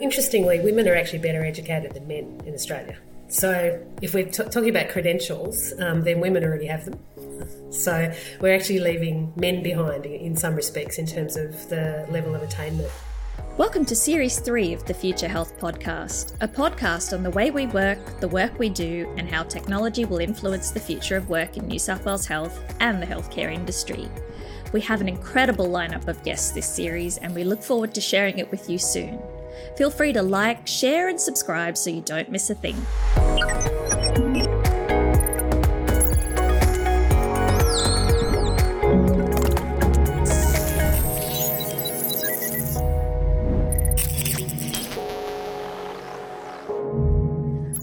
Interestingly, women are actually better educated than men in Australia. So, if we're t- talking about credentials, um, then women already have them. So, we're actually leaving men behind in some respects in terms of the level of attainment. Welcome to Series 3 of the Future Health Podcast, a podcast on the way we work, the work we do, and how technology will influence the future of work in New South Wales Health and the healthcare industry. We have an incredible lineup of guests this series, and we look forward to sharing it with you soon. Feel free to like, share, and subscribe so you don't miss a thing.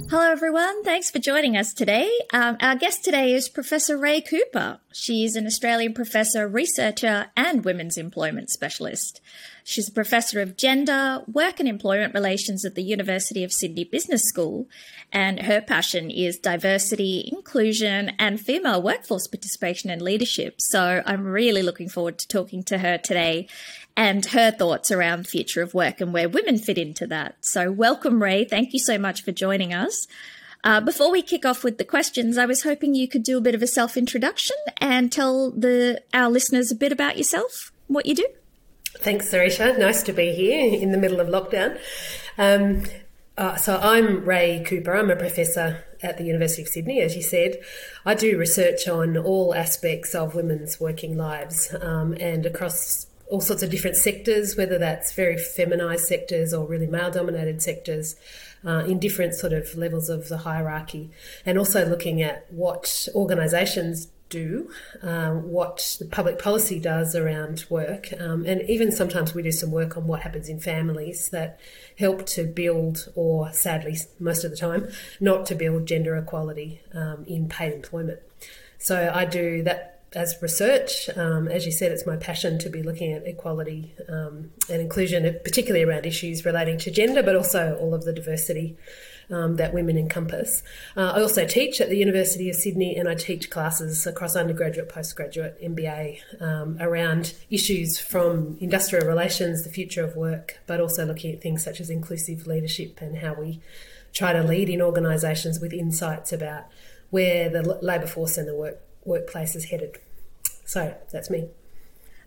Hello, everyone. Thanks for joining us today. Um, our guest today is Professor Rae Cooper. She's an Australian professor, researcher, and women's employment specialist. She's a professor of gender, work and employment relations at the University of Sydney Business School, and her passion is diversity, inclusion, and female workforce participation and leadership. So I'm really looking forward to talking to her today and her thoughts around the future of work and where women fit into that. So welcome, Rae. Thank you so much for joining us. Uh, before we kick off with the questions, I was hoping you could do a bit of a self introduction and tell the our listeners a bit about yourself, what you do. Thanks, Sarisha. Nice to be here in the middle of lockdown. Um, uh, so I'm Rae Cooper. I'm a professor at the University of Sydney, as you said. I do research on all aspects of women's working lives um, and across all sorts of different sectors, whether that's very feminised sectors or really male dominated sectors, uh, in different sort of levels of the hierarchy, and also looking at what organisations do, um, what the public policy does around work, um, and even sometimes we do some work on what happens in families that help to build, or sadly, most of the time, not to build gender equality um, in paid employment. So I do that as research. Um, as you said, it's my passion to be looking at equality um, and inclusion, particularly around issues relating to gender, but also all of the diversity um, that women encompass. Uh, I also teach at the University of Sydney and I teach classes across undergraduate, postgraduate, MBA um, around issues from industrial relations, the future of work, but also looking at things such as inclusive leadership and how we try to lead in organisations with insights about where the labour force and the work, workplace is headed. So that's me.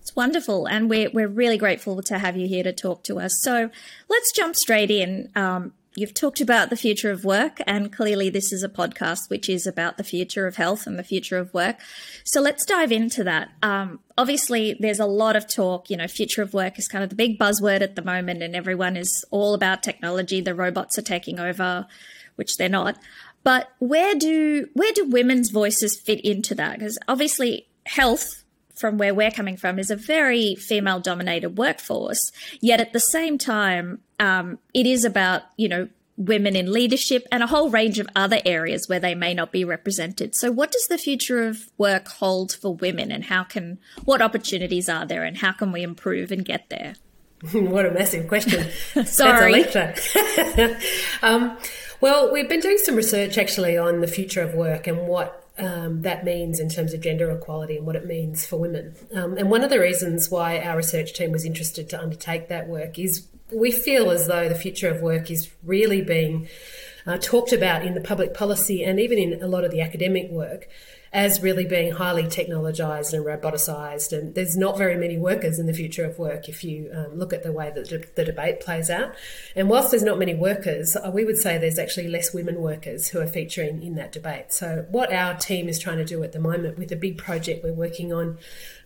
It's wonderful, and we're we're really grateful to have you here to talk to us. So let's jump straight in. Um, You've talked about the future of work, and clearly, this is a podcast which is about the future of health and the future of work. So, let's dive into that. Um, obviously, there's a lot of talk. You know, future of work is kind of the big buzzword at the moment, and everyone is all about technology. The robots are taking over, which they're not. But where do where do women's voices fit into that? Because obviously, health from where we're coming from is a very female dominated workforce. Yet at the same time, um, it is about, you know, women in leadership and a whole range of other areas where they may not be represented. So what does the future of work hold for women and how can, what opportunities are there and how can we improve and get there? what a massive question. Sorry. um, well, we've been doing some research actually on the future of work and what um, that means in terms of gender equality and what it means for women. Um, and one of the reasons why our research team was interested to undertake that work is we feel as though the future of work is really being uh, talked about in the public policy and even in a lot of the academic work as really being highly technologised and roboticised. And there's not very many workers in the future of work if you um, look at the way that de- the debate plays out. And whilst there's not many workers, uh, we would say there's actually less women workers who are featuring in that debate. So, what our team is trying to do at the moment with a big project we're working on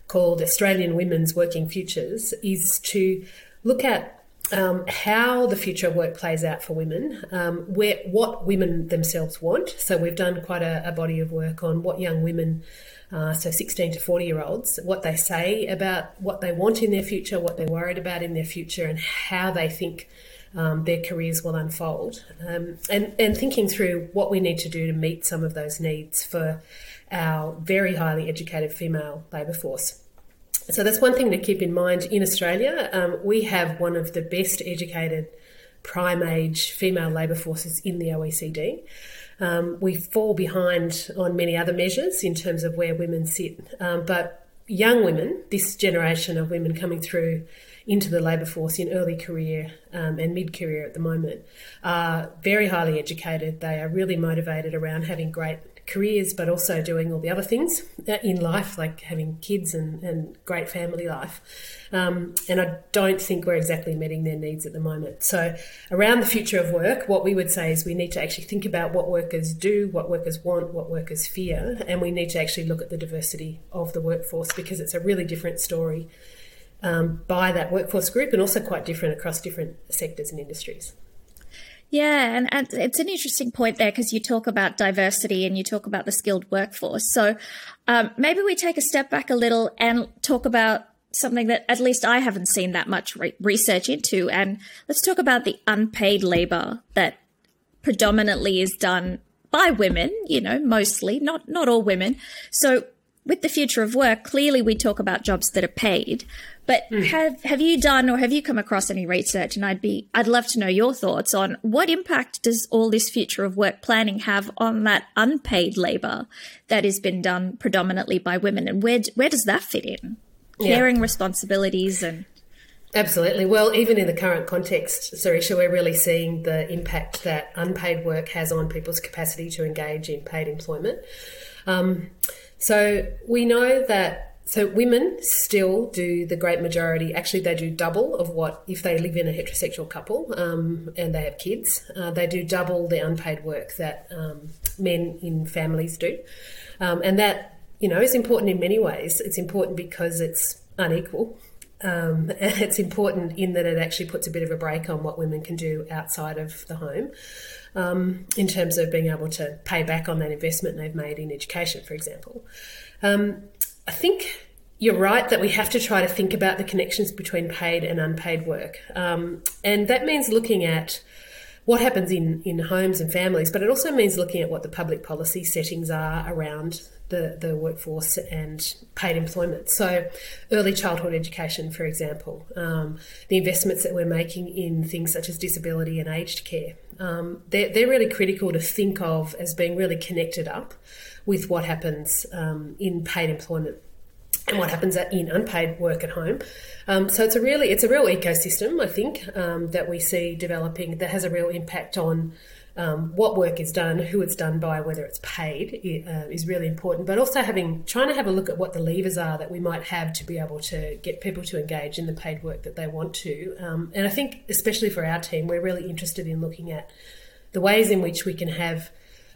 called Australian Women's Working Futures is to look at um, how the future work plays out for women, um, where what women themselves want. So we've done quite a, a body of work on what young women, uh, so 16 to 40 year olds, what they say about what they want in their future, what they're worried about in their future, and how they think um, their careers will unfold. Um, and, and thinking through what we need to do to meet some of those needs for our very highly educated female labour force. So that's one thing to keep in mind. In Australia, um, we have one of the best educated prime age female labour forces in the OECD. Um, we fall behind on many other measures in terms of where women sit, um, but young women, this generation of women coming through into the labour force in early career um, and mid career at the moment are very highly educated. They are really motivated around having great careers, but also doing all the other things in life, like having kids and, and great family life. Um, and I don't think we're exactly meeting their needs at the moment. So, around the future of work, what we would say is we need to actually think about what workers do, what workers want, what workers fear, and we need to actually look at the diversity of the workforce because it's a really different story um, by that workforce group and also quite different across different sectors and industries. Yeah, and, and it's an interesting point there because you talk about diversity and you talk about the skilled workforce. So um, maybe we take a step back a little and talk about something that at least I haven't seen that much re- research into. And let's talk about the unpaid labor that predominantly is done by women, you know, mostly, not not all women. So with the future of work, clearly we talk about jobs that are paid. But mm. have have you done or have you come across any research? And I'd be I'd love to know your thoughts on what impact does all this future of work planning have on that unpaid labour that has been done predominantly by women, and where where does that fit in? Caring yeah. responsibilities and Absolutely. Well, even in the current context, Sarisha, we're really seeing the impact that unpaid work has on people's capacity to engage in paid employment. Um, so we know that so women still do the great majority. Actually, they do double of what if they live in a heterosexual couple um, and they have kids. Uh, they do double the unpaid work that um, men in families do, um, and that you know is important in many ways. It's important because it's unequal. Um, and it's important in that it actually puts a bit of a brake on what women can do outside of the home um, in terms of being able to pay back on that investment they've made in education, for example. Um, I think you're right that we have to try to think about the connections between paid and unpaid work. Um, and that means looking at what happens in, in homes and families, but it also means looking at what the public policy settings are around the, the workforce and paid employment. So, early childhood education, for example, um, the investments that we're making in things such as disability and aged care, um, they're, they're really critical to think of as being really connected up with what happens um, in paid employment and what happens in unpaid work at home. Um, so it's a really it's a real ecosystem I think um, that we see developing that has a real impact on um, what work is done, who it's done by, whether it's paid uh, is really important. But also having trying to have a look at what the levers are that we might have to be able to get people to engage in the paid work that they want to. Um, and I think especially for our team, we're really interested in looking at the ways in which we can have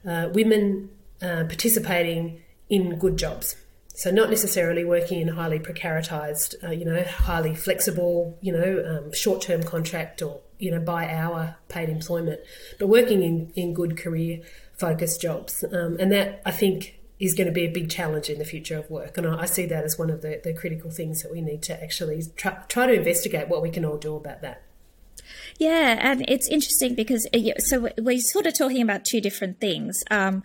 uh, women uh, participating in good jobs. So not necessarily working in highly precaritized, uh, you know, highly flexible, you know, um, short-term contract or you know by hour paid employment, but working in in good career focused jobs, um, and that I think is going to be a big challenge in the future of work. And I, I see that as one of the, the critical things that we need to actually try, try to investigate what we can all do about that. Yeah, and it's interesting because uh, so we're sort of talking about two different things. Um,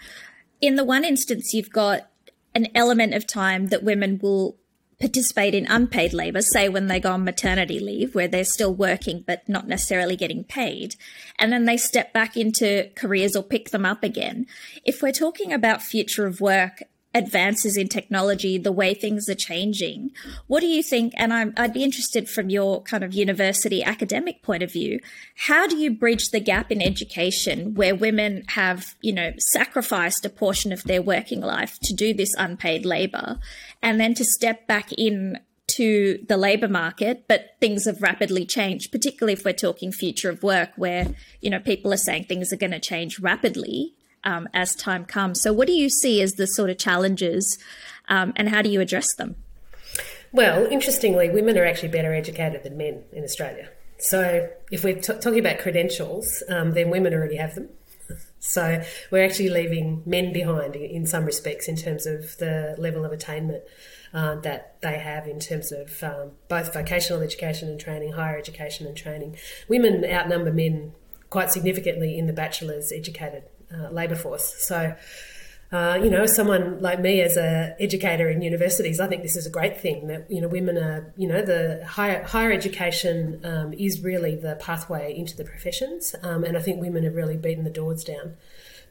in the one instance, you've got an element of time that women will participate in unpaid labor, say when they go on maternity leave, where they're still working but not necessarily getting paid, and then they step back into careers or pick them up again. If we're talking about future of work advances in technology, the way things are changing. What do you think? And i would be interested from your kind of university academic point of view. How do you bridge the gap in education where women have, you know, sacrificed a portion of their working life to do this unpaid labor and then to step back in to the labor market, but things have rapidly changed, particularly if we're talking future of work where, you know, people are saying things are going to change rapidly um, as time comes. So, what do you see as the sort of challenges um, and how do you address them? Well, interestingly, women are actually better educated than men in Australia. So, if we're t- talking about credentials, um, then women already have them. So, we're actually leaving men behind in some respects in terms of the level of attainment. Uh, that they have in terms of um, both vocational education and training, higher education and training. Women outnumber men quite significantly in the bachelor's educated uh, labour force. So, uh, you know, someone like me as a educator in universities, I think this is a great thing that you know women are, you know, the higher higher education um, is really the pathway into the professions, um, and I think women have really beaten the doors down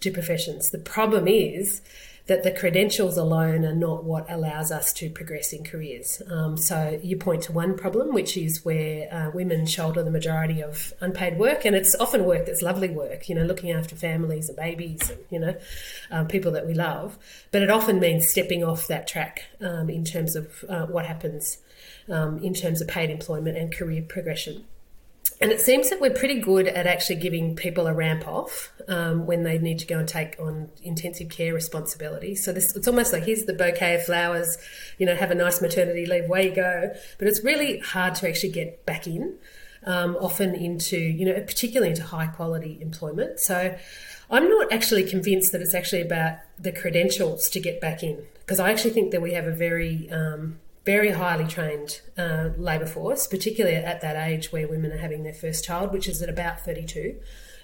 to professions. The problem is that the credentials alone are not what allows us to progress in careers. Um, so you point to one problem, which is where uh, women shoulder the majority of unpaid work, and it's often work that's lovely work, you know, looking after families and babies, and you know, um, people that we love. But it often means stepping off that track um, in terms of uh, what happens um, in terms of paid employment and career progression. And it seems that we're pretty good at actually giving people a ramp off um, when they need to go and take on intensive care responsibilities. So this, it's almost like here's the bouquet of flowers, you know, have a nice maternity leave, away you go. But it's really hard to actually get back in, um, often into, you know, particularly into high quality employment. So I'm not actually convinced that it's actually about the credentials to get back in, because I actually think that we have a very um, very highly trained uh, labour force, particularly at that age where women are having their first child, which is at about 32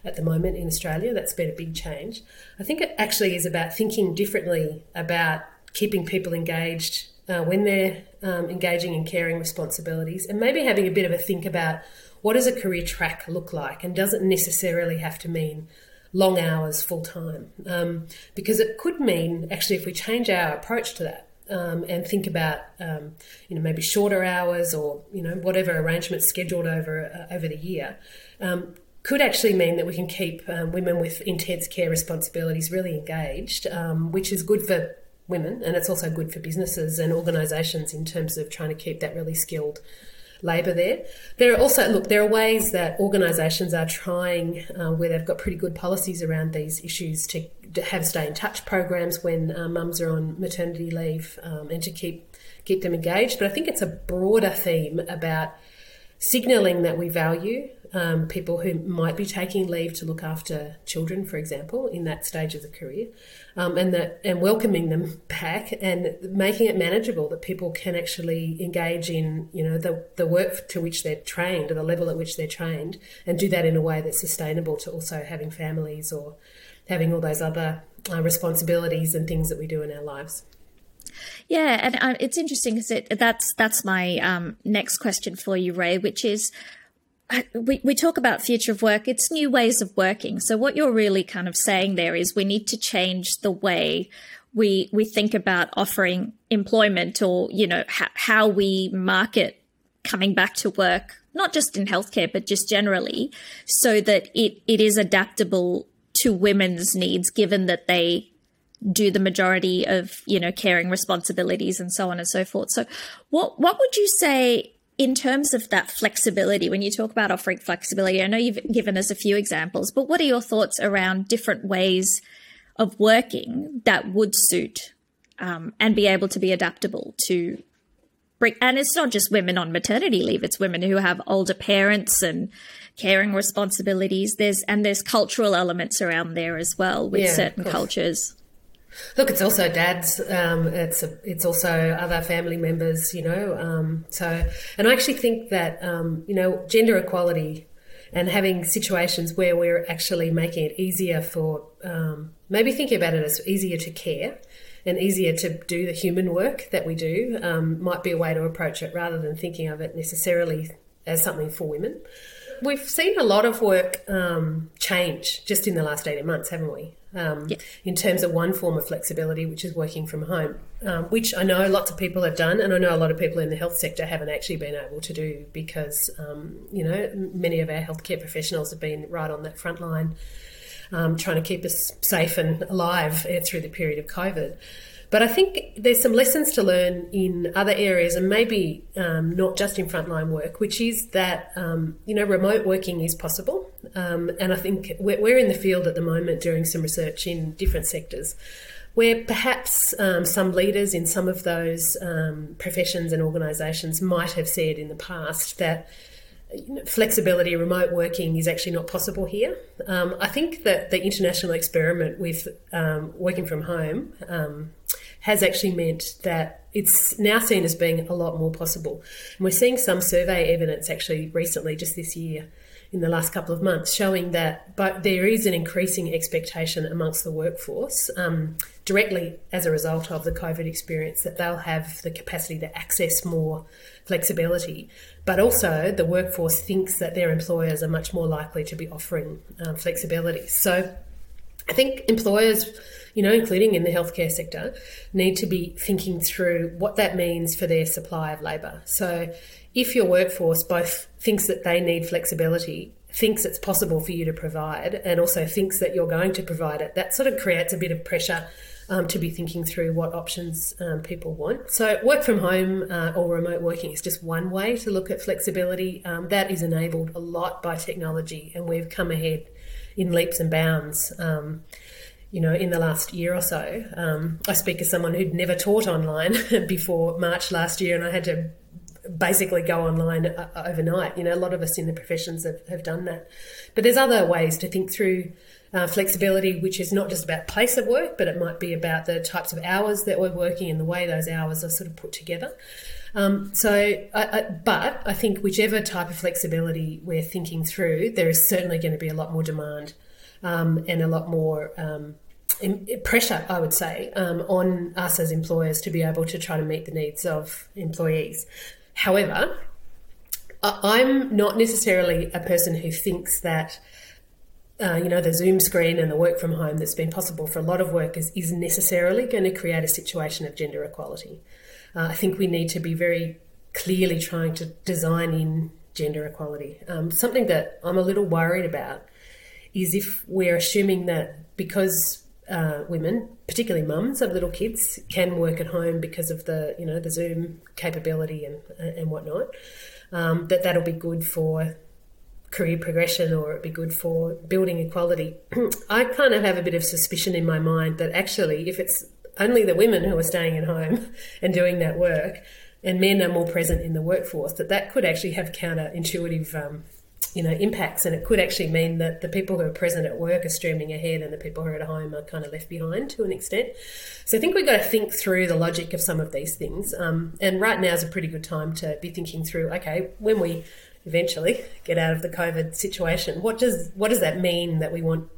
at the moment in Australia. That's been a big change. I think it actually is about thinking differently about keeping people engaged uh, when they're um, engaging in caring responsibilities and maybe having a bit of a think about what does a career track look like and doesn't necessarily have to mean long hours full time um, because it could mean actually if we change our approach to that um, and think about um, you know maybe shorter hours or you know whatever arrangements scheduled over uh, over the year um, could actually mean that we can keep um, women with intense care responsibilities really engaged, um, which is good for women and it's also good for businesses and organisations in terms of trying to keep that really skilled labour there. There are also, look, there are ways that organisations are trying uh, where they've got pretty good policies around these issues to, to have stay in touch programs when uh, mums are on maternity leave um, and to keep keep them engaged. But I think it's a broader theme about signalling that we value um, people who might be taking leave to look after children, for example, in that stage of the career, um, and that and welcoming them back and making it manageable that people can actually engage in you know the the work to which they're trained or the level at which they're trained, and do that in a way that's sustainable to also having families or having all those other uh, responsibilities and things that we do in our lives. Yeah, and uh, it's interesting because it, that's that's my um, next question for you, Rae, which is we, we talk about future of work, it's new ways of working. So what you're really kind of saying there is we need to change the way we we think about offering employment or you know ha- how we market coming back to work not just in healthcare but just generally so that it, it is adaptable to women's needs given that they do the majority of you know caring responsibilities and so on and so forth. So what what would you say in terms of that flexibility, when you talk about offering flexibility, I know you've given us a few examples, but what are your thoughts around different ways of working that would suit um, and be able to be adaptable to And it's not just women on maternity leave; it's women who have older parents and caring responsibilities. There's and there's cultural elements around there as well with yeah, certain cultures. Look, it's also dads. Um, it's a, it's also other family members. You know, um, so and I actually think that um, you know gender equality and having situations where we're actually making it easier for um, maybe thinking about it as easier to care and easier to do the human work that we do um, might be a way to approach it rather than thinking of it necessarily as something for women. We've seen a lot of work um, change just in the last 18 months, haven't we? um, yeah. in terms of one form of flexibility, which is working from home, um, which I know lots of people have done, and I know a lot of people in the health sector haven't actually been able to do because um, you know many of our healthcare professionals have been right on that front line, um, trying to keep us safe and alive uh, through the period of COVID. But I think there's some lessons to learn in other areas, and maybe um, not just in frontline work, which is that um, you know remote working is possible. Um, and I think we're, we're, in the field at the moment doing some research in different sectors, where perhaps um, some leaders in some of those um, professions and organisations might have said in the past that flexibility, remote working is actually not possible here. Um, I think that the international experiment with um, working from home um, has actually meant that it's now seen as being a lot more possible. And we're seeing some survey evidence actually recently, just this year, in the last couple of months, showing that but there is an increasing expectation amongst the workforce, um, directly as a result of the COVID experience, that they'll have the capacity to access more flexibility. But also, the workforce thinks that their employers are much more likely to be offering um, flexibility. So, I think employers you know, including in the healthcare sector, need to be thinking through what that means for their supply of labour. So, if your workforce both thinks that they need flexibility, thinks it's possible for you to provide, and also thinks that you're going to provide it, that sort of creates a bit of pressure um, to be thinking through what options um, people want. So, work from home uh, or remote working is just one way to look at flexibility. Um, that is enabled a lot by technology, and we've come ahead in leaps and bounds. Um, you know, in the last year or so, um, I speak as someone who'd never taught online before March last year, and I had to basically go online uh, overnight. You know, a lot of us in the professions have, have done that. But there's other ways to think through uh, flexibility, which is not just about place of work, but it might be about the types of hours that we're working and the way those hours are sort of put together. Um, so, I, I, but I think whichever type of flexibility we're thinking through, there is certainly going to be a lot more demand um, and a lot more um, pressure, I would say, um, on us as employers to be able to try to meet the needs of employees. However, I'm not necessarily a person who thinks that. Uh, you know, the Zoom screen and the work from home that's been possible for a lot of workers is necessarily going to create a situation of gender equality. Uh, I think we need to be very clearly trying to design in gender equality. Um, something that I'm a little worried about is if we're assuming that because uh, women, particularly mums of little kids, can work at home because of the you know the Zoom capability and and whatnot. Um, that that'll be good for career progression or it'd be good for building equality. I kind of have a bit of suspicion in my mind that actually, if it's only the women who are staying at home and doing that work, and men are more present in the workforce, that that could actually have counterintuitive um, you know impacts and it could actually mean that the people who are present at work are streaming ahead and the people who are at home are kind of left behind to an extent. So i think we've got to think through the logic of some of these things. Um, and right now is a pretty good time to be thinking through okay when we eventually get out of the covid situation what does what does that mean that we want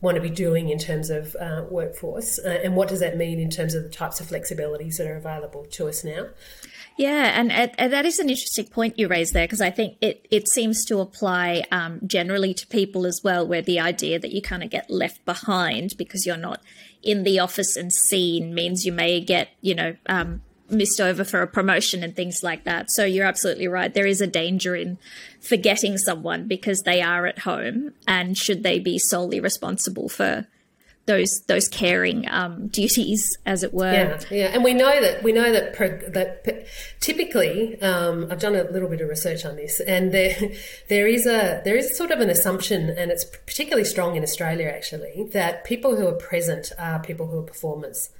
want to be doing in terms of uh, workforce uh, and what does that mean in terms of the types of flexibilities that are available to us now? Yeah, and, and, that is an interesting point you raised there because I think it, it seems to apply um, generally to people as well, where the idea that you kind of get left behind because you're not in the office and seen means you may get, you know, um, missed over for a promotion and things like that. So you're absolutely right. There is a danger in forgetting someone because they are at home and should they be solely responsible for those those caring um, duties, as it were. Yeah, yeah, and we know that we know that that typically, um, I've done a little bit of research on this, and there there is a there is sort of an assumption, and it's particularly strong in Australia actually, that people who are present are people who are performers.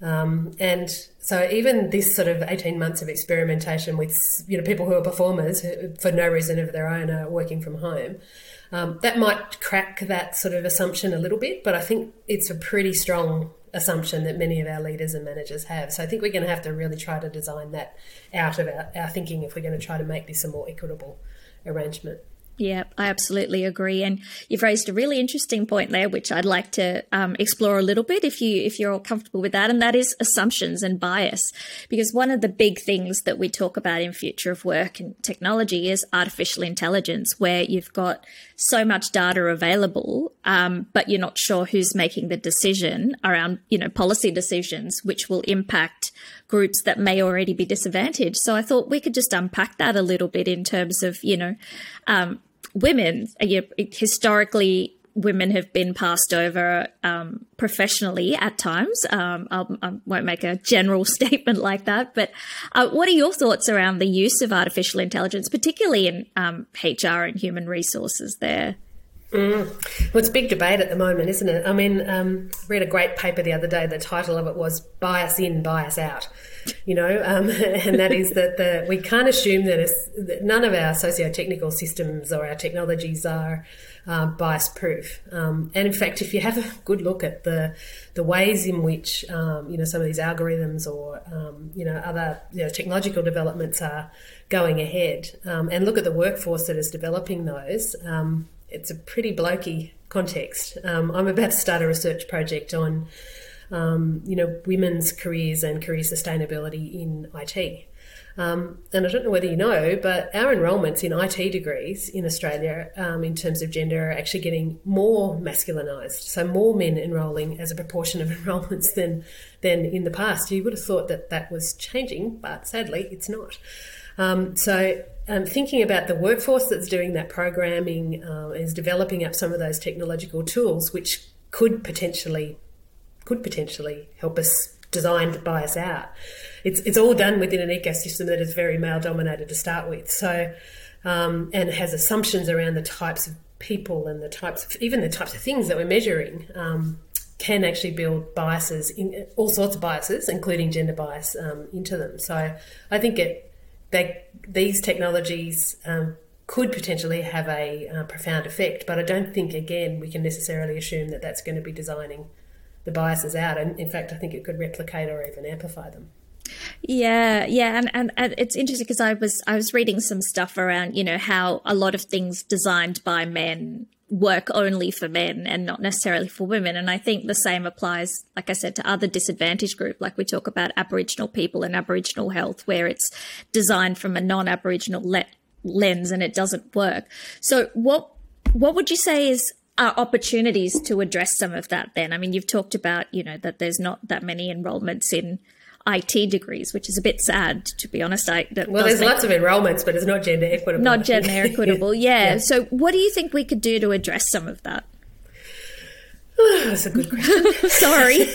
Um, and so even this sort of 18 months of experimentation with you know people who are performers who, for no reason of their own are working from home um, that might crack that sort of assumption a little bit, but I think it's a pretty strong assumption that many of our leaders and managers have. So I think we're going to have to really try to design that out of our, our thinking if we're going to try to make this a more equitable arrangement. Yeah, I absolutely agree, and you've raised a really interesting point there, which I'd like to um, explore a little bit, if you if you're all comfortable with that, and that is assumptions and bias, because one of the big things that we talk about in future of work and technology is artificial intelligence, where you've got so much data available, um, but you're not sure who's making the decision around you know policy decisions, which will impact groups that may already be disadvantaged. So I thought we could just unpack that a little bit in terms of you know. Um, women, uh, historically, women have been passed over um, professionally at times. Um, I won't make a general statement like that, but uh, what are your thoughts around the use of artificial intelligence, particularly in um, HR and human resources there? Mm. Well, it's a big debate at the moment, isn't it? I mean, um, read a great paper the other day. The title of it was "Bias In, Bias Out." You know, um, and that is that the we can't assume that, that none of our socio-technical systems or our technologies are uh, bias proof. Um, and in fact, if you have a good look at the the ways in which um, you know some of these algorithms or um, you know other you know, technological developments are going ahead, um, and look at the workforce that is developing those it's a pretty blokey context. Um, I'm about to start a research project on, um, you know, women's careers and career sustainability in IT. Um, and I don't know whether you know, but our enrolments in IT degrees in Australia, um, in terms of gender, are actually getting more masculinised. So more men enrolling as a proportion of enrolments than than in the past. You would have thought that that was changing, but sadly, it's not. Um, so um, thinking about the workforce that's doing that programming uh, is developing up some of those technological tools, which could potentially could potentially help us design us out. It's it's all done within an ecosystem that is very male dominated to start with. So um, and has assumptions around the types of people and the types of even the types of things that we're measuring. Um, can actually build biases in all sorts of biases, including gender bias, um, into them. So I think it they, these technologies um, could potentially have a uh, profound effect, but I don't think again we can necessarily assume that that's going to be designing the biases out. And in fact, I think it could replicate or even amplify them. Yeah, yeah, and, and, and it's interesting because I was I was reading some stuff around you know how a lot of things designed by men work only for men and not necessarily for women. And I think the same applies, like I said, to other disadvantaged group, like we talk about Aboriginal people and Aboriginal health, where it's designed from a non-Aboriginal le- lens and it doesn't work. So what what would you say is are opportunities to address some of that then? I mean, you've talked about, you know, that there's not that many enrollments in IT degrees, which is a bit sad, to be honest. I, well, there's lots of enrollments, but it's not gender equitable. Not gender equitable, yeah. yeah. So, what do you think we could do to address some of that? That's a good question. Sorry.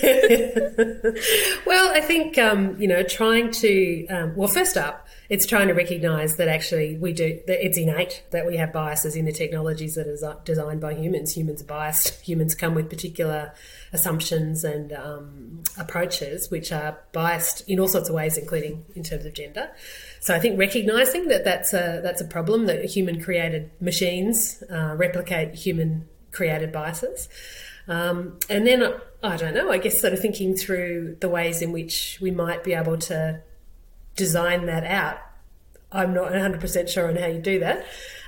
well, I think um, you know, trying to um, well, first up, it's trying to recognise that actually we do that it's innate that we have biases in the technologies that are designed by humans. Humans are biased. Humans come with particular assumptions and um, approaches which are biased in all sorts of ways, including in terms of gender. So I think recognising that that's a that's a problem that human created machines uh, replicate human created biases. Um, and then I don't know, I guess sort of thinking through the ways in which we might be able to design that out. I'm not 100% sure on how you do that.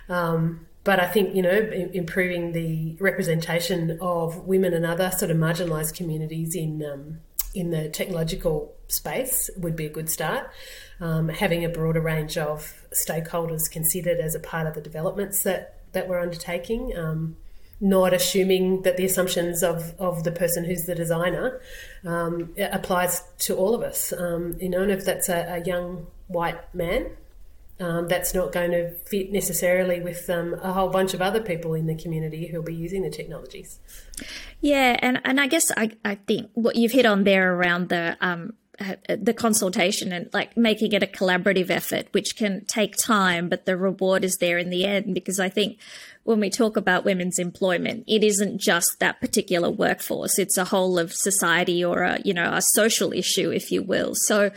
Um, but I think, you know, improving the representation of women and other sort of marginalised communities in, um, in the technological space would be a good start. Um, having a broader range of stakeholders considered as a part of the developments that, that we're undertaking. Not assuming that the assumptions of, of the person who's the designer um, applies to all of us. Um, you know, and if that's a, a young white man, um, that's not going to fit necessarily with um, a whole bunch of other people in the community who'll be using the technologies. Yeah, and, and I guess I, I think what you've hit on there around the um, Uh, the consultation and like making it a collaborative effort, which can take time, but the reward is there in the end. Because I think when we talk about women's employment, it isn't just that particular workforce; it's a whole of society or a you know a social issue, if you will. So.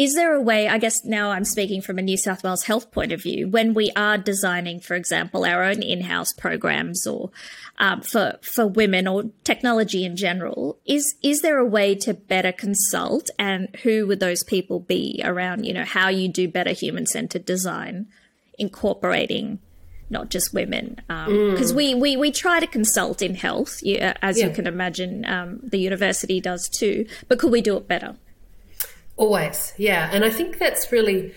Is there a way, I guess now I'm speaking from a New South Wales health point of view, when we are designing, for example, our own in house programs or um, for, for women or technology in general, is, is there a way to better consult and who would those people be around, you know, how you do better human centered design, incorporating not just women because um, mm. we, we we try to consult in health as yeah. you can imagine um, the university does too but could we do it better Always, yeah. And I think that's really,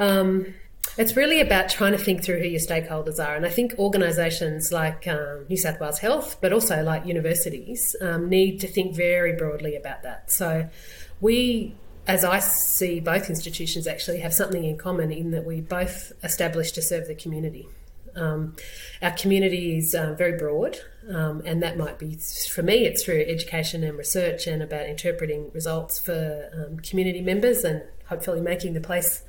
um, it's really about trying to think through who your stakeholders are. And I think organisations like um, New South Wales Health, but also like universities, um, need to think very broadly about that. So we, as I see both institutions actually have something in common in that we both established to serve the community. Um, our community is uh, very broad, um, and that might be for me. It's through education and research, and about interpreting results for um, community members, and hopefully making the place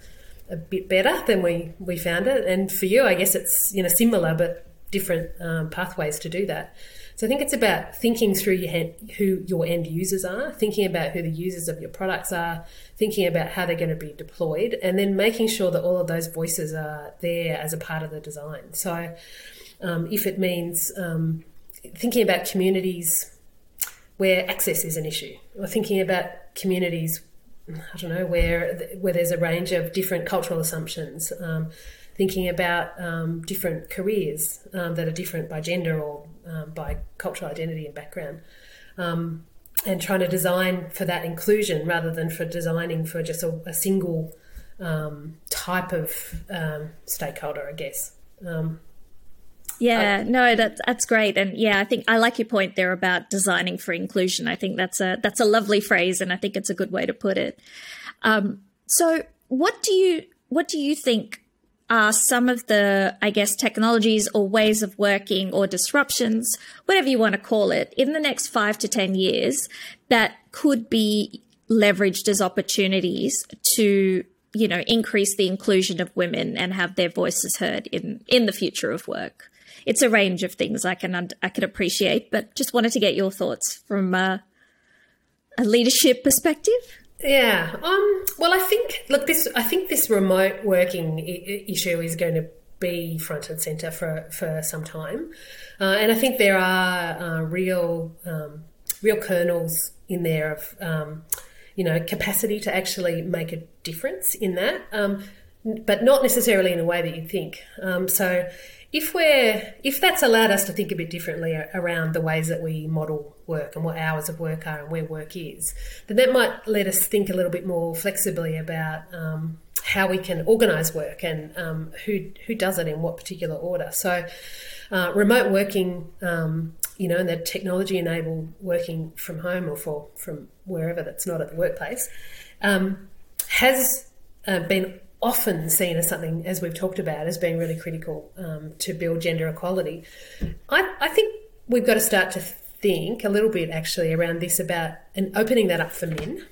a bit better than we we found it. And for you, I guess it's you know similar but different um, pathways to do that. So I think it's about thinking through your who your end users are, thinking about who the users of your products are, thinking about how they're going to be deployed, and then making sure that all of those voices are there as a part of the design. So um, if it means um, thinking about communities where access is an issue, or thinking about communities, I don't know, where where there's a range of different cultural assumptions. Um, thinking about um, different careers um, that are different by gender or um, by cultural identity and background. Um, and trying to design for that inclusion rather than for designing for just a, a single um, type of stakeholder, I guess. Yeah, no, that's that's great, and yeah, I think I like your point there about designing for inclusion. I think that's a that's a lovely phrase, and I think it's a good way to put it. Um, so, what do you what do you think are some of the, I guess, technologies or ways of working or disruptions, whatever you want to call it, in the next five to ten years that could be leveraged as opportunities to you know increase the inclusion of women and have their voices heard in in the future of work it's a range of things I can I can appreciate, but just wanted to get your thoughts from uh, a leadership perspective. Yeah. Um, well, I think look this. I think this remote working I- issue is going to be front and center for for some time, uh, and I think there are uh, real um, real kernels in there of um, you know capacity to actually make a difference in that, um, but not necessarily in a way that you think. Um, so if we're if that's allowed us to think a bit differently around the ways that we model work and what hours of work are and where work is, then that might let us think a little bit more flexibly about um, how we can organise work and um, who who does it in what particular order. So, uh, remote working, um, you know, and the technology enabled working from home or for from wherever that's not at the workplace, um, has uh, been often seen as something, as we've talked about, as being really critical um, to build gender equality. I, I, think we've got to start to think a little bit actually around this about and opening that up for men.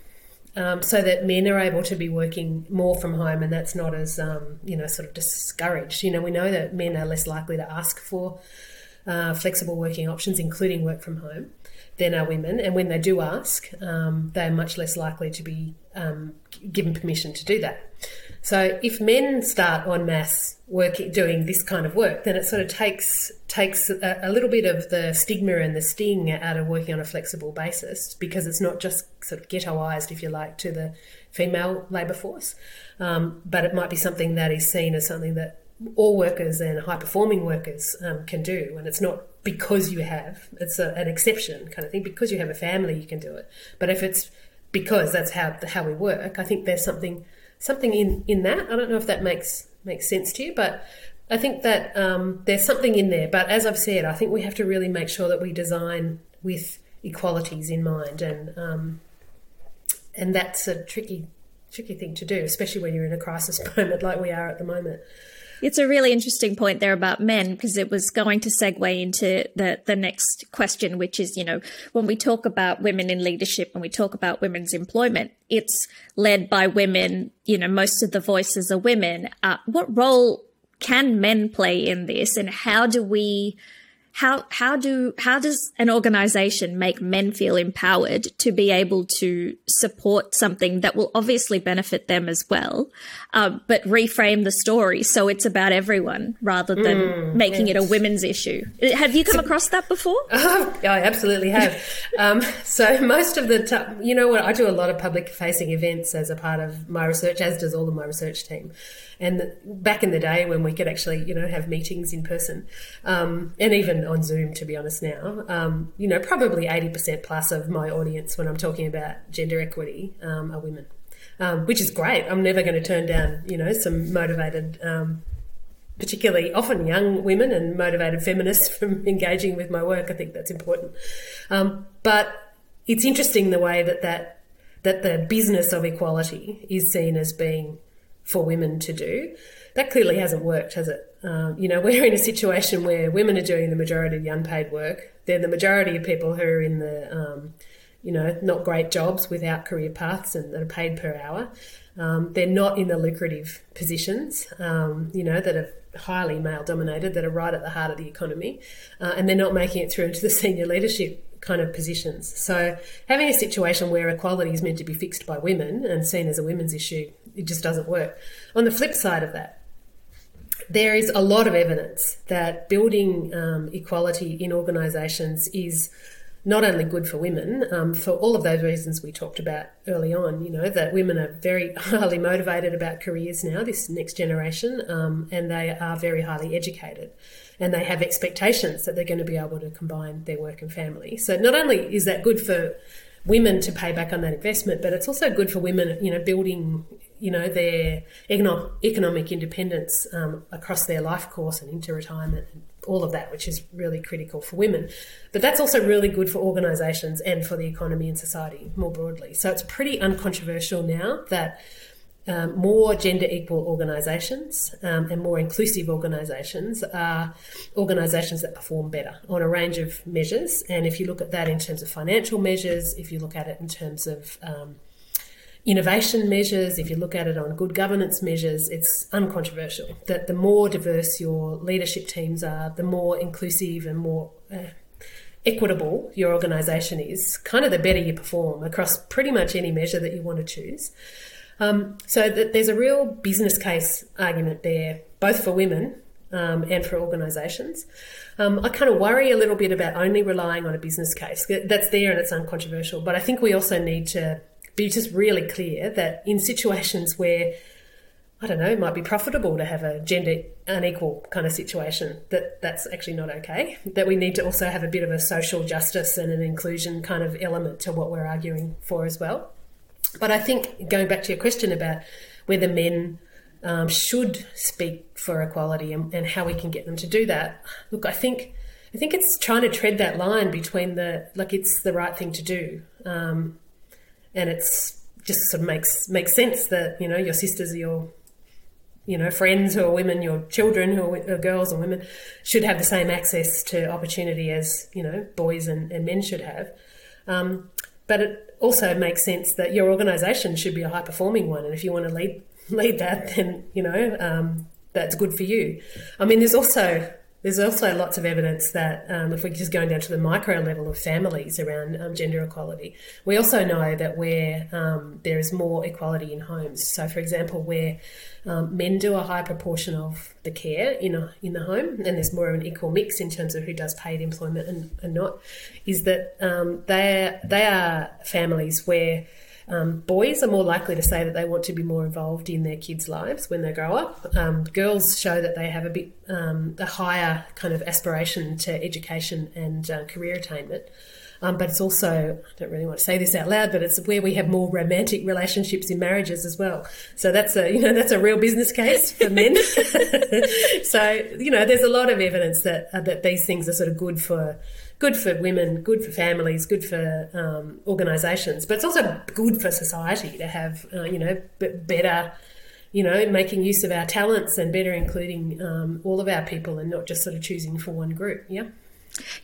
Um, so that men are able to be working more from home, and that's not as um, you know sort of discouraged. You know, we know that men are less likely to ask for uh, flexible working options, including work from home, than are women. And when they do ask, um, they're much less likely to be um, given permission to do that. So if men start en masse working, doing this kind of work, then it sort of takes takes a, a, little bit of the stigma and the sting out of working on a flexible basis because it's not just sort of ghettoized, if you like, to the female labour force, um, but it might be something that is seen as something that all workers and high performing workers um, can do, and it's not because you have it's a, an exception kind of thing. Because you have a family you can do it, but if it's because that's how how we work, I think there's something something in in that. I don't know if that makes makes sense to you, but I think that um, there's something in there. But as I've said, I think we have to really make sure that we design with equalities in mind, and um, and that's a tricky tricky thing to do, especially when you're in a crisis moment like we are at the moment. It's a really interesting point there about men because it was going to segue into the the next question, which is, you know, when we talk about women in leadership and we talk about women's employment, it's led by women. You know, most of the voices are women. Uh, what role can men play in this, and how do we how how do how does an organization make men feel empowered to be able to support something that will obviously benefit them as well uh, but reframe the story so it's about everyone rather than mm, making yes. it a women's issue? Have you come across that before? Oh, i absolutely have. Um, so most of the time you know what? I do a lot of public facing events as a part of my research as does all of my research team and back in the day when we could actually, you know, have meetings in person, um, and even on Zoom, to be honest, now, um, you know, probably 80% plus of my audience when I'm talking about gender equity um, are women, um, which is great. I'm never going to turn down, you know, some motivated um, particularly often young women and motivated feminists from engaging with my work. I think that's important. Um, but it's interesting the way that, that that the business of equality is seen as being for women to do. That clearly hasn't worked, has it? Um, you know, we're in a situation where women are doing the majority of the unpaid work. They're the majority of people who are in the, um, you know, not great jobs without career paths and that are paid per hour. Um, they're not in the lucrative positions, um, you know, that are highly male dominated, that are right at the heart of the economy, uh, and they're not making it through into the senior leadership kind of positions. So having a situation where equality is meant to be fixed by women and seen as a women's issue it just doesn't work. On the flip side of that, there is a lot of evidence that building um, equality in organisations is not only good for women, um, for all of those reasons we talked about early on, you know, that women are very highly motivated about careers now, this next generation, um, and they are very highly educated. And they have expectations that they're going to be able to combine their work and family. So not only is that good for women to pay back on that investment, but it's also good for women, you know, building you know their economic independence um, across their life course and into retirement and all of that, which is really critical for women. But that's also really good for organisations and for the economy and society more broadly. So it's pretty uncontroversial now that um, more gender equal organisations um, and more inclusive organisations are organisations that perform better on a range of measures. And if you look at that in terms of financial measures, if you look at it in terms of um, innovation measures, if you look at it on good governance measures, it's uncontroversial that the more diverse your leadership teams are, the more inclusive and more uh, equitable your organisation is, kind of the better you perform across pretty much any measure that you want to choose. Um, so that there's a real business case argument there, both for women um, and for organisations. Um, I kind of worry a little bit about only relying on a business case. That's there and it's uncontroversial, but I think we also need to be just really clear that in situations where I don't know, it might be profitable to have a gender unequal kind of situation. That that's actually not okay. That we need to also have a bit of a social justice and an inclusion kind of element to what we're arguing for as well. But I think going back to your question about whether men um, should speak for equality and, and, how we can get them to do that, look, I think I think it's trying to tread that line between the like it's the right thing to do, um, and it's just sort of makes makes sense that you know your sisters are your you know friends who are women, your children who are, girls and women should have the same access to opportunity as you know boys and, and men should have. Um, but it also makes sense that your organisation should be a high performing one, and if you want to lead lead that, then you know um, that's good for you. I mean, there's also there's also lots of evidence that um, if we're just going down to the micro level of families around um, gender equality, we also know that where um, there is more equality in homes. So, for example, where um, men do a high proportion of the care in a, in the home, and there's more of an equal mix in terms of who does paid employment and, and not, is that um, they they are families where um, boys are more likely to say that they want to be more involved in their kids' lives when they grow up. Um, girls show that they have a bit um, a higher kind of aspiration to education and uh, career attainment. Um, but it's also, I don't really want to say this out loud, but it's where we have more romantic relationships in marriages as well. So that's a, you know, that's a real business case for men. so, you know, there's a lot of evidence that, uh, that these things are sort of good for, good for women, good for families, good for um, organisations, but it's also good for society to have, uh, you know, better, you know, making use of our talents and better including um, all of our people and not just sort of choosing for one group. Yeah.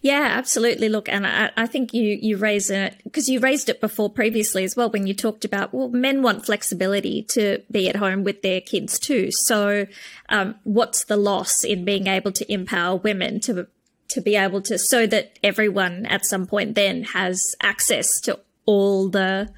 Yeah, absolutely. Look, and I, I think you you raise it because you raised it before previously as well when you talked about well, men want flexibility to be at home with their kids too. So, um, what's the loss in being able to empower women to to be able to so that everyone at some point then has access to all the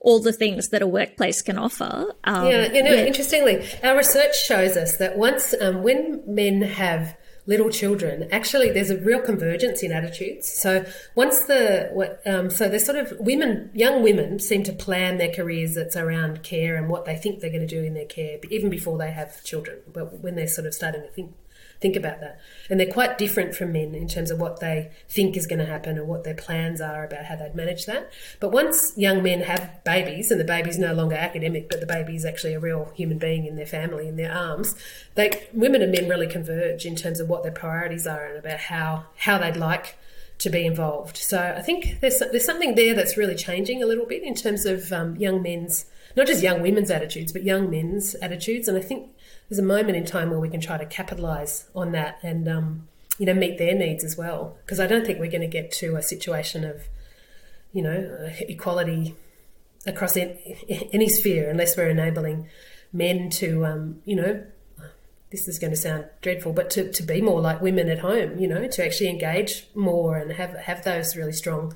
all the things that a workplace can offer. Um, yeah, you know, yeah. interestingly, our research shows us that once um, when men have little children, actually, there's a real convergence in attitudes. So once the um, so there's sort of women, young women, seem to plan their careers that's around care and what they think they're going to do in their care, even before they have children. But when they're sort of starting to think think about that. And they're quite different from men in terms of what they think is going to happen and what their plans are about how they'd manage that. But once young men have babies and the baby's no longer academic, but the baby is actually a real human being in their family, in their arms, they women and men really converge in terms of what their priorities are and about how how they'd like to be involved. So I think there's there's something there that's really changing a little bit in terms of um, young men's, not just young women's attitudes, but young men's attitudes. And I think there's a moment in time where we can try to capitalize on that and um, you know meet their needs as well because I don't think we're going to get to a situation of you know equality across any sphere unless we're enabling men to um, you know this is going to sound dreadful, but to, to be more like women at home, you know, to actually engage more and have have those really strong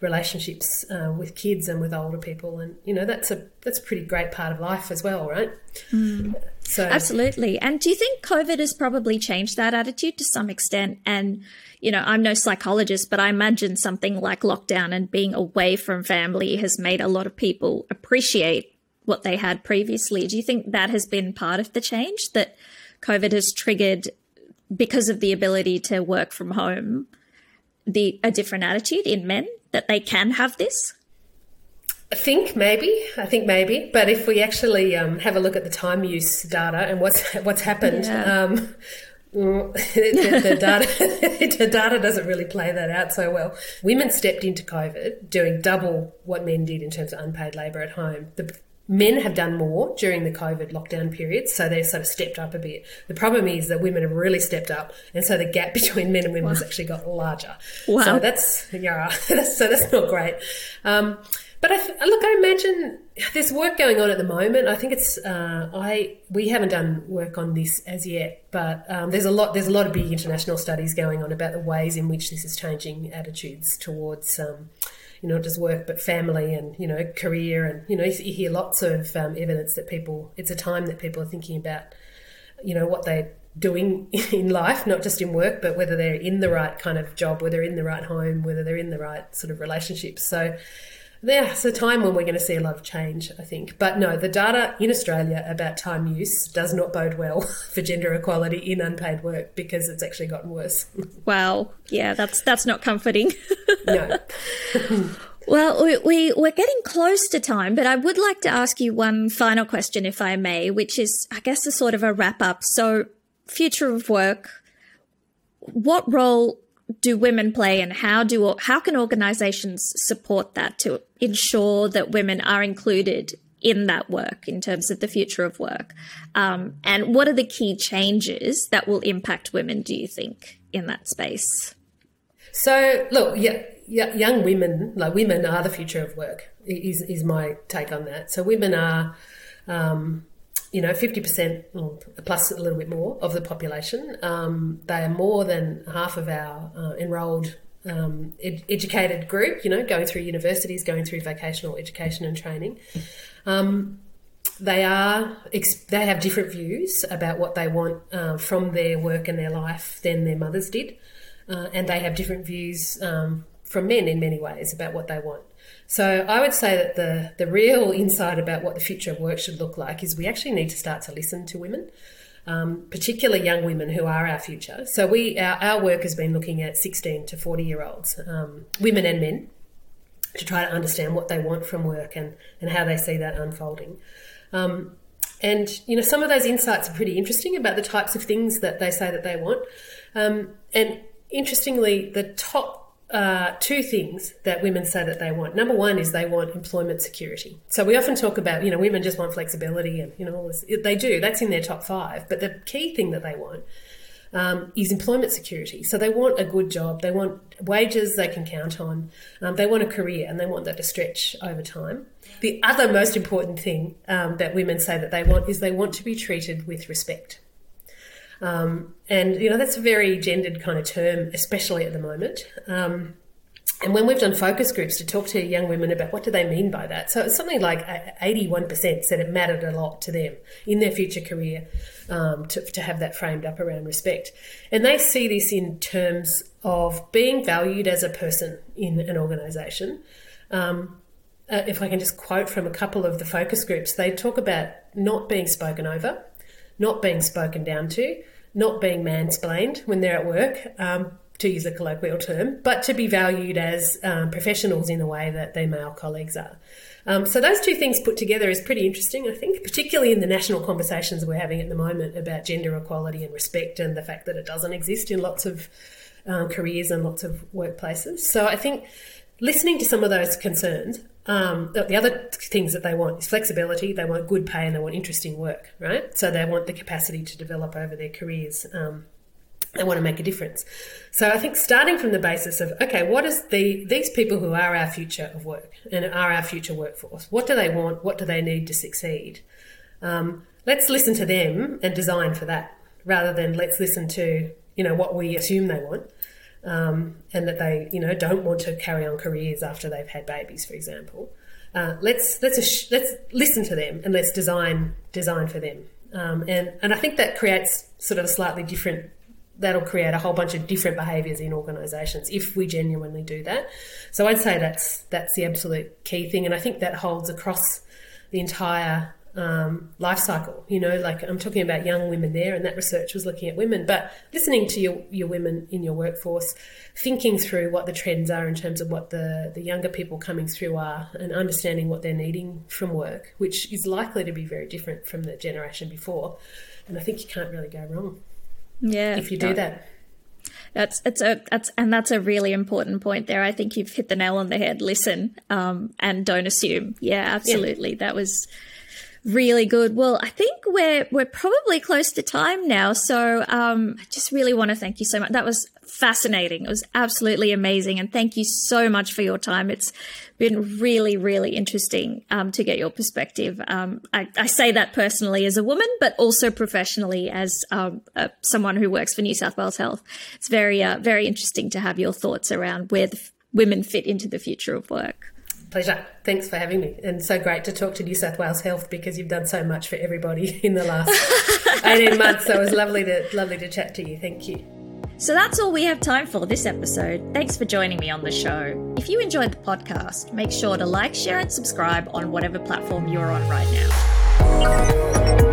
relationships uh, with kids and with older people, and you know that's a that's a pretty great part of life as well, right? Mm. So absolutely. And do you think COVID has probably changed that attitude to some extent? And you know, I'm no psychologist, but I imagine something like lockdown and being away from family has made a lot of people appreciate what they had previously. Do you think that has been part of the change that COVID has triggered because of the ability to work from home? The a different attitude in men that they can have this? I think maybe. I think maybe. But if we actually um, have a look at the time use data and what's what's happened, yeah. um, the, the, data the data doesn't really play that out so well. Women stepped into COVID doing double what men did in terms of unpaid labour at home. The men have done more during the COVID lockdown period, so they've sort of stepped up a bit. The problem is that women have really stepped up, and so the gap between men and women wow. has actually got larger. Wow. So that's yeah, that's, so that's not great. Um, but I th- look, I imagine there's work going on at the moment. I think it's uh, I we haven't done work on this as yet, but um, there's a lot there's a lot of big international studies going on about the ways in which this is changing attitudes towards. Um, you know, not just work, but family and, you know, career. And, you know, you hear lots of um, evidence that people, it's a time that people are thinking about, you know, what they're doing in life, not just in work, but whether they're in the right kind of job, whether they're in the right home, whether they're in the right sort of relationships. So, there's a time when we're going to see a lot of change, I think. But no, the data in Australia about time use does not bode well for gender equality in unpaid work because it's actually gotten worse. Wow. Yeah, that's that's not comforting. no. Well, we, we, we're getting close to time, but I would like to ask you one final question, if I may, which is, I guess, a sort of a wrap up. So, future of work, what role do women play and how do how can organizations support that to ensure that women are included in that work in terms of the future of work? Um, and what are the key changes that will impact women do you think in that space? So look yeah, yeah, young women like women are the future of work is, is my take on that. So women are um, you know, 50% plus a little bit more of the population. Um, they are more than half of our uh, enrolled um, ed- educated group, you know, going through universities, going through vocational education and training. Um, they are they have different views about what they want uh, from their work and their life than their mothers did, uh, and they have different views um, from men in many ways about what they want. So I would say that the, the real insight about what the future of work should look like is we actually need to start to listen to women. Um, particularly young women who are our future. So we our, our work has been looking at 16 to 40 year olds, um, women and men, to try to understand what they want from work and, and how they see that unfolding. Um, and you know some of those insights are pretty interesting about the types of things that they say that they want. Um, and interestingly, the top uh, two things that women say that they want. Number one is they want employment security. So we often talk about, you know, women just want flexibility and, you know, all this. They do. That's in their top five. But the key thing that they want um, is employment security. So they want a good job. They want wages they can count on. Um, they want a career and they want that to stretch over time. The other most important thing um, that women say that they want is they want to be treated with respect. Um, and, you know, that's a very gendered kind of term, especially at the moment. Um, and when we've done focus groups to talk to young women about what do they mean by that, so it's something like 81% said it mattered a lot to them in their future career um, to, to have that framed up around respect. And they see this in terms of being valued as a person in an organisation. Um, uh, if I can just quote from a couple of the focus groups, they talk about not being spoken over, not being spoken down to, not being mansplained when they're at work, um, to use a colloquial term, but to be valued as um, professionals in the way that their male colleagues are. Um, so those two things put together is pretty interesting, I think, particularly in the national conversations we're having at the moment about gender equality and respect and the fact that it doesn't exist in lots of um, careers and lots of workplaces. So I think listening to some of those concerns um, the other things that they want is flexibility. They want good pay and they want interesting work, right? So they want the capacity to develop over their careers. Um, they want to make a difference. So I think starting from the basis of okay, what is the these people who are our future of work and are our future workforce? What do they want? What do they need to succeed? Um, let's listen to them and design for that, rather than let's listen to you know what we assume they want um, and that they, you know, don't want to carry on careers after they've had babies, for example. Uh, let's let's let's listen to them and let's design design for them. Um, and and I think that creates sort of a slightly different. That'll create a whole bunch of different behaviours in organisations if we genuinely do that. So I'd say that's that's the absolute key thing, and I think that holds across the entire um, life cycle. You know, like I'm talking about young women there, and that research was looking at women. But listening to your, your women in your workforce, thinking through what the trends are in terms of what the, the younger people coming through are, and understanding what they're needing from work, which is likely to be very different from the generation before. And I think you can't really go wrong. Yeah, if you do that. That's it's a that's and that's a really important point there. I think you've hit the nail on the head. Listen, um, and don't assume. Yeah, absolutely. Yeah. That was really good. Well, I think we're we're probably close to time now. So um, I just really want to thank you so much. That was fascinating. It was absolutely amazing, and thank you so much for your time. It's been really, really interesting um, to get your perspective. Um, I, I, say that personally as a woman, but also professionally as um, someone who works for New South Wales Health. It's very, uh, very interesting to have your thoughts around where the f- women fit into the future of work. Pleasure. Thanks for having me. And so great to talk to New South Wales Health because you've done so much for everybody in the last 18 months. So it was lovely to lovely to chat to you. Thank you. So that's all we have time for this episode. Thanks for joining me on the show. If you enjoyed the podcast, make sure to like, share, and subscribe on whatever platform you're on right now.